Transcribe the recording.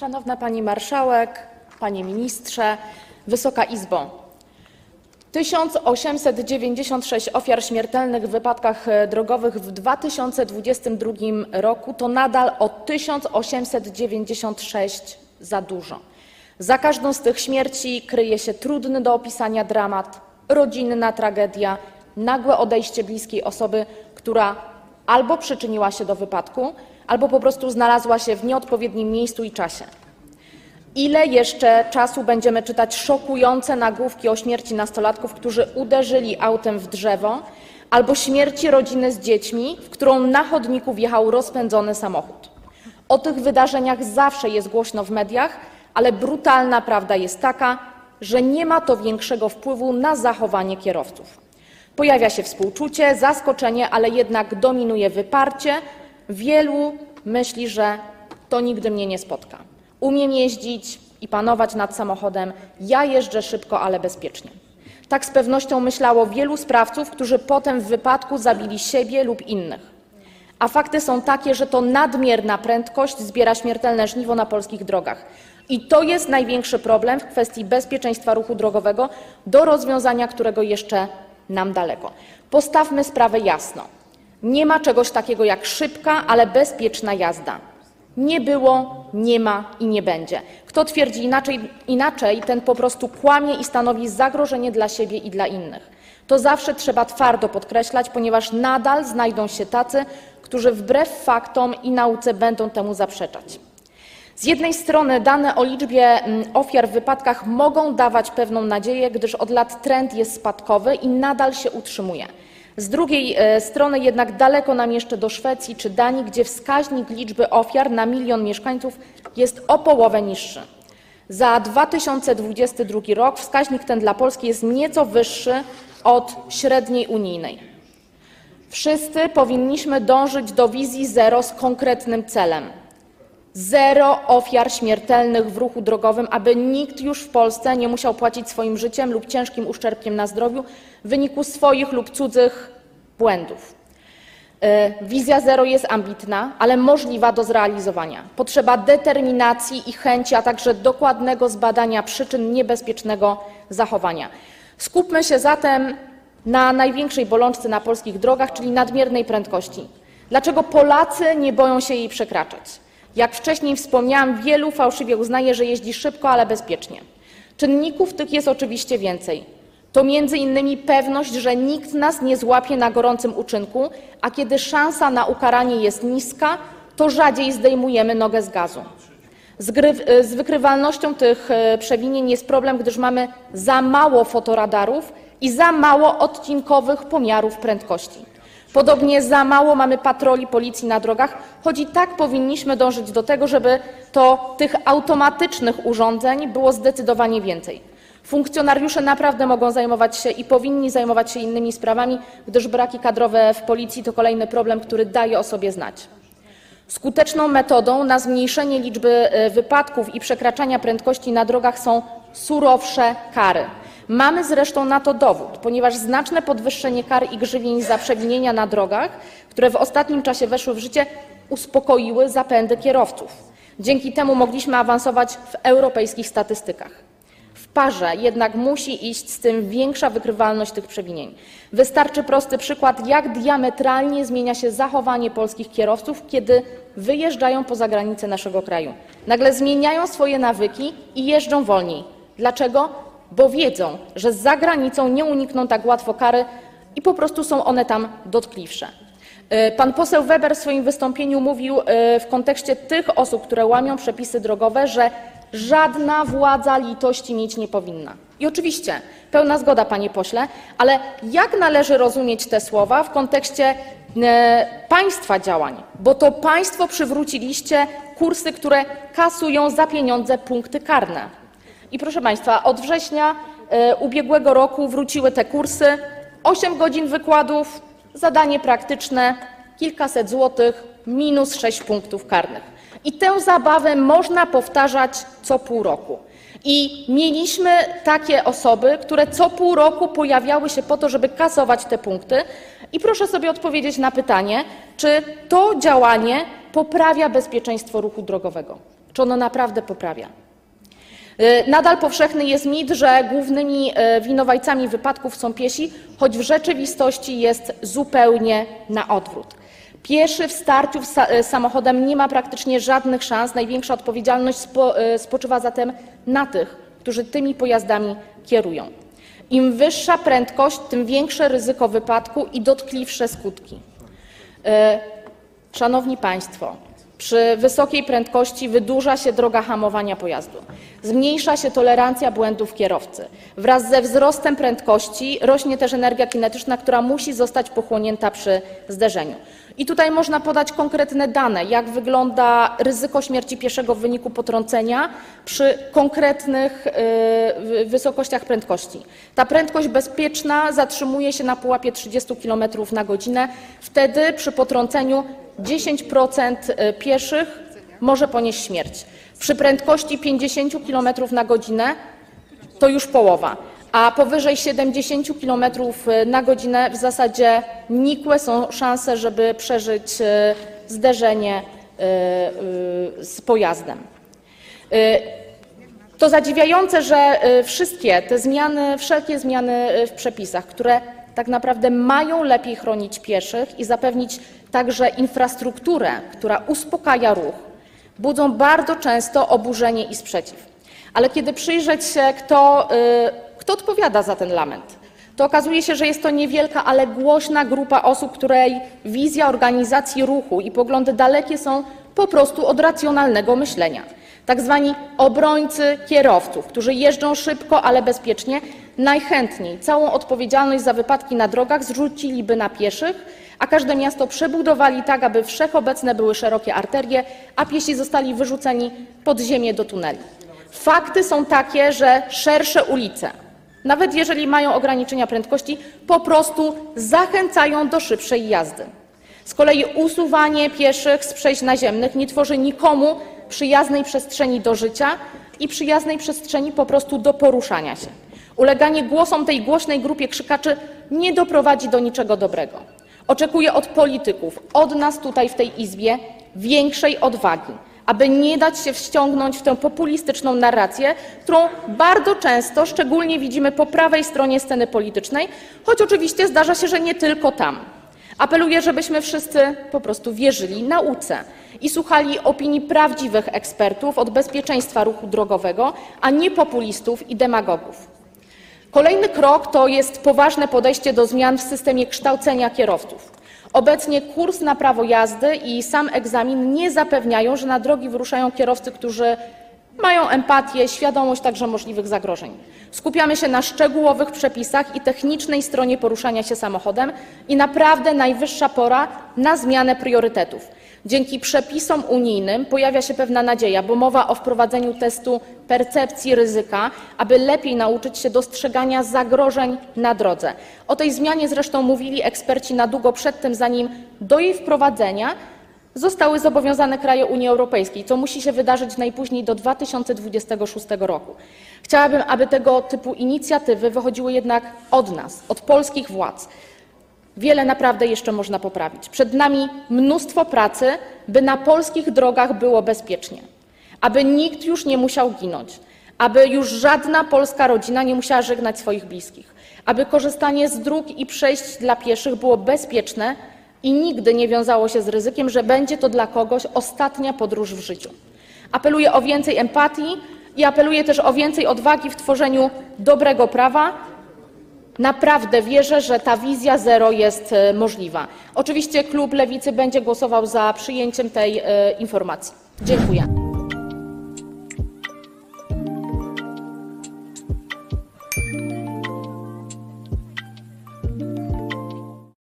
Szanowna Pani Marszałek, Panie Ministrze, Wysoka Izbo. 1896 ofiar śmiertelnych w wypadkach e, drogowych w 2022 roku to nadal o 1896 za dużo. Za każdą z tych śmierci kryje się trudny do opisania dramat, rodzinna tragedia, nagłe odejście bliskiej osoby, która albo przyczyniła się do wypadku, albo po prostu znalazła się w nieodpowiednim miejscu i czasie. Ile jeszcze czasu będziemy czytać szokujące nagłówki o śmierci nastolatków, którzy uderzyli autem w drzewo, albo śmierci rodziny z dziećmi, w którą na chodniku wjechał rozpędzony samochód? O tych wydarzeniach zawsze jest głośno w mediach, ale brutalna prawda jest taka, że nie ma to większego wpływu na zachowanie kierowców. Pojawia się współczucie, zaskoczenie, ale jednak dominuje wyparcie. Wielu myśli, że to nigdy mnie nie spotka. Umiem jeździć i panować nad samochodem. Ja jeżdżę szybko, ale bezpiecznie. Tak z pewnością myślało wielu sprawców, którzy potem w wypadku zabili siebie lub innych. A fakty są takie, że to nadmierna prędkość zbiera śmiertelne żniwo na polskich drogach. I to jest największy problem w kwestii bezpieczeństwa ruchu drogowego, do rozwiązania którego jeszcze nam daleko. Postawmy sprawę jasno. Nie ma czegoś takiego jak szybka, ale bezpieczna jazda. Nie było, nie ma i nie będzie. Kto twierdzi inaczej, inaczej, ten po prostu kłamie i stanowi zagrożenie dla siebie i dla innych. To zawsze trzeba twardo podkreślać, ponieważ nadal znajdą się tacy, którzy wbrew faktom i nauce będą temu zaprzeczać. Z jednej strony dane o liczbie mm, ofiar w wypadkach mogą dawać pewną nadzieję, gdyż od lat trend jest spadkowy i nadal się utrzymuje. Z drugiej e, strony jednak daleko nam jeszcze do Szwecji czy Danii, gdzie wskaźnik liczby ofiar na milion mieszkańców jest o połowę niższy. Za 2022 rok wskaźnik ten dla Polski jest nieco wyższy od średniej unijnej. Wszyscy powinniśmy dążyć do wizji zero z konkretnym celem. Zero ofiar śmiertelnych w ruchu drogowym, aby nikt już w Polsce nie musiał płacić swoim życiem lub ciężkim uszczerbkiem na zdrowiu w wyniku swoich lub cudzych błędów. E, Wizja zero jest ambitna, ale możliwa do zrealizowania. Potrzeba determinacji i chęci, a także dokładnego zbadania przyczyn niebezpiecznego zachowania. Skupmy się zatem na największej bolączce na polskich drogach, czyli nadmiernej prędkości. Dlaczego Polacy nie boją się jej przekraczać? Jak wcześniej wspomniałam, wielu fałszywie uznaje, że jeździ szybko, ale bezpiecznie. Czynników tych jest oczywiście więcej. To między innymi pewność, że nikt nas nie złapie na gorącym uczynku, a kiedy szansa na ukaranie jest niska, to rzadziej zdejmujemy nogę z gazu. Z, wykrywalnością tych e, przewinień jest problem, gdyż mamy za mało fotoradarów i za mało odcinkowych pomiarów prędkości. Podobnie za mało mamy patroli policji na drogach, choć i tak powinniśmy dążyć do tego, żeby to tych automatycznych urządzeń było zdecydowanie więcej. Funkcjonariusze naprawdę mogą zajmować się i powinni zajmować się innymi sprawami, gdyż braki kadrowe w policji to kolejny problem, który daje o sobie znać. Skuteczną metodą na zmniejszenie liczby e, wypadków i przekraczania prędkości na drogach są surowsze kary. Mamy zresztą na to dowód, ponieważ znaczne podwyższenie kar i grzywien za przewinienia na drogach, które w ostatnim czasie weszły w życie, uspokoiły zapędy kierowców. Dzięki temu mogliśmy awansować w europejskich statystykach. W parze jednak musi iść z tym większa wykrywalność tych przewinień. Wystarczy prosty przykład, jak diametralnie zmienia się zachowanie polskich kierowców, kiedy wyjeżdżają poza granice naszego kraju. Nagle zmieniają swoje nawyki i jeżdżą wolniej. Dlaczego? Bo wiedzą, że za granicą nie unikną tak łatwo kary i po prostu są one tam dotkliwsze. E, Pan poseł Weber w swoim wystąpieniu mówił e, w kontekście tych osób, które łamią przepisy drogowe, że żadna władza litości mieć nie powinna. I oczywiście pełna zgoda, panie pośle, ale jak należy rozumieć te słowa w kontekście e, państwa działań? Bo to państwo przywróciliście kursy, które kasują za pieniądze punkty karne. I proszę państwa, od września e, ubiegłego roku wróciły te kursy. 8 godzin wykładów, zadanie praktyczne, kilkaset złotych, minus 6 punktów karnych. I tę zabawę można powtarzać co pół roku. I mieliśmy takie osoby, które co pół roku pojawiały się po to, żeby kasować te punkty. I proszę sobie odpowiedzieć na pytanie, czy to działanie poprawia bezpieczeństwo ruchu drogowego. Czy ono naprawdę poprawia? Y, Nadal powszechny jest mit, że głównymi y, winowajcami wypadków są piesi, choć w rzeczywistości jest zupełnie na odwrót. Pieszy w starciu sa- y, samochodem nie ma praktycznie żadnych szans. Największa odpowiedzialność spo, spoczywa zatem na tych, którzy tymi pojazdami kierują. Im wyższa prędkość, tym większe ryzyko wypadku i dotkliwsze skutki. E, Szanowni Państwo, przy wysokiej prędkości wydłuża się droga hamowania pojazdu. Zmniejsza się tolerancja błędów kierowcy. Wraz ze wzrostem prędkości rośnie też energia kinetyczna, która musi zostać pochłonięta przy zderzeniu. I tutaj można podać konkretne dane, jak wygląda ryzyko śmierci pieszego w wyniku potrącenia przy konkretnych y, wy- wysokościach prędkości. Ta prędkość bezpieczna zatrzymuje się na pułapie 30 km na godzinę. Wtedy przy potrąceniu 10% y, pieszych może ponieść śmierć. Przy prędkości 50 km na godzinę to już połowa, a powyżej 70 km na godzinę w zasadzie nikłe są szanse, żeby przeżyć e, zderzenie e, e, z pojazdem. E, To zadziwiające, że e, wszystkie te zmiany, wszelkie zmiany e, w przepisach, które tak naprawdę mają lepiej chronić pieszych i zapewnić także infrastrukturę, która uspokaja ruch, budzą bardzo często oburzenie i sprzeciw. Ale kiedy przyjrzeć się, kto, y, kto odpowiada za ten lament, to okazuje się, że jest to niewielka, ale głośna grupa osób, której wizja organizacji ruchu i poglądy dalekie są po prostu od racjonalnego myślenia. Tak zwani obrońcy kierowców, którzy jeżdżą szybko, ale bezpiecznie, najchętniej całą odpowiedzialność za wypadki na drogach zrzuciliby na pieszych, a każde miasto przebudowali tak, aby wszechobecne były szerokie arterie, a piesi zostali wyrzuceni pod ziemię do tuneli. Fakty są takie, że szersze ulice, nawet jeżeli mają ograniczenia prędkości, po prostu zachęcają do szybszej jazdy. Z kolei usuwanie pieszych z przejść naziemnych nie tworzy nikomu przyjaznej przestrzeni do życia i przyjaznej przestrzeni po prostu do poruszania się. Uleganie głosom tej głośnej grupie krzykaczy nie doprowadzi do niczego dobrego. Oczekuję od polityków, od nas tutaj w tej Izbie większej odwagi, aby nie dać się wściągnąć w tę populistyczną narrację, którą bardzo często, szczególnie widzimy po prawej stronie sceny politycznej, choć oczywiście zdarza się, że nie tylko tam. Apeluję, żebyśmy wszyscy po prostu wierzyli nauce i słuchali opinii prawdziwych ekspertów od bezpieczeństwa ruchu drogowego, a nie populistów i demagogów. Kolejny krok to jest poważne podejście do zmian w systemie kształcenia kierowców. Obecnie kurs na prawo jazdy i sam egzamin nie zapewniają, że na drogi wyruszają kierowcy, którzy mają empatię, świadomość także możliwych zagrożeń. Skupiamy się na szczegółowych przepisach i technicznej stronie poruszania się samochodem i naprawdę najwyższa pora na zmianę priorytetów. Dzięki przepisom unijnym pojawia się pewna nadzieja, bo mowa o wprowadzeniu testu percepcji ryzyka, aby lepiej nauczyć się dostrzegania zagrożeń na drodze. O tej zmianie zresztą mówili eksperci na długo przed tym, zanim do jej wprowadzenia zostały zobowiązane kraje Unii Europejskiej, co musi się wydarzyć najpóźniej do 2026 roku. Chciałabym, aby tego typu inicjatywy wychodziły jednak od nas, od polskich władz. Wiele naprawdę jeszcze można poprawić. Przed nami mnóstwo pracy, by na polskich drogach było bezpiecznie, aby nikt już nie musiał ginąć, aby już żadna polska rodzina nie musiała żegnać swoich bliskich, aby korzystanie z dróg i przejść dla pieszych było bezpieczne i nigdy nie wiązało się z ryzykiem, że będzie to dla kogoś ostatnia podróż w życiu. Apeluję o więcej empatii i apeluję też o więcej odwagi w tworzeniu dobrego prawa, Naprawdę wierzę, że ta wizja zero jest e, możliwa. Oczywiście klub Lewicy będzie głosował za przyjęciem tej e, informacji. Dziękuję.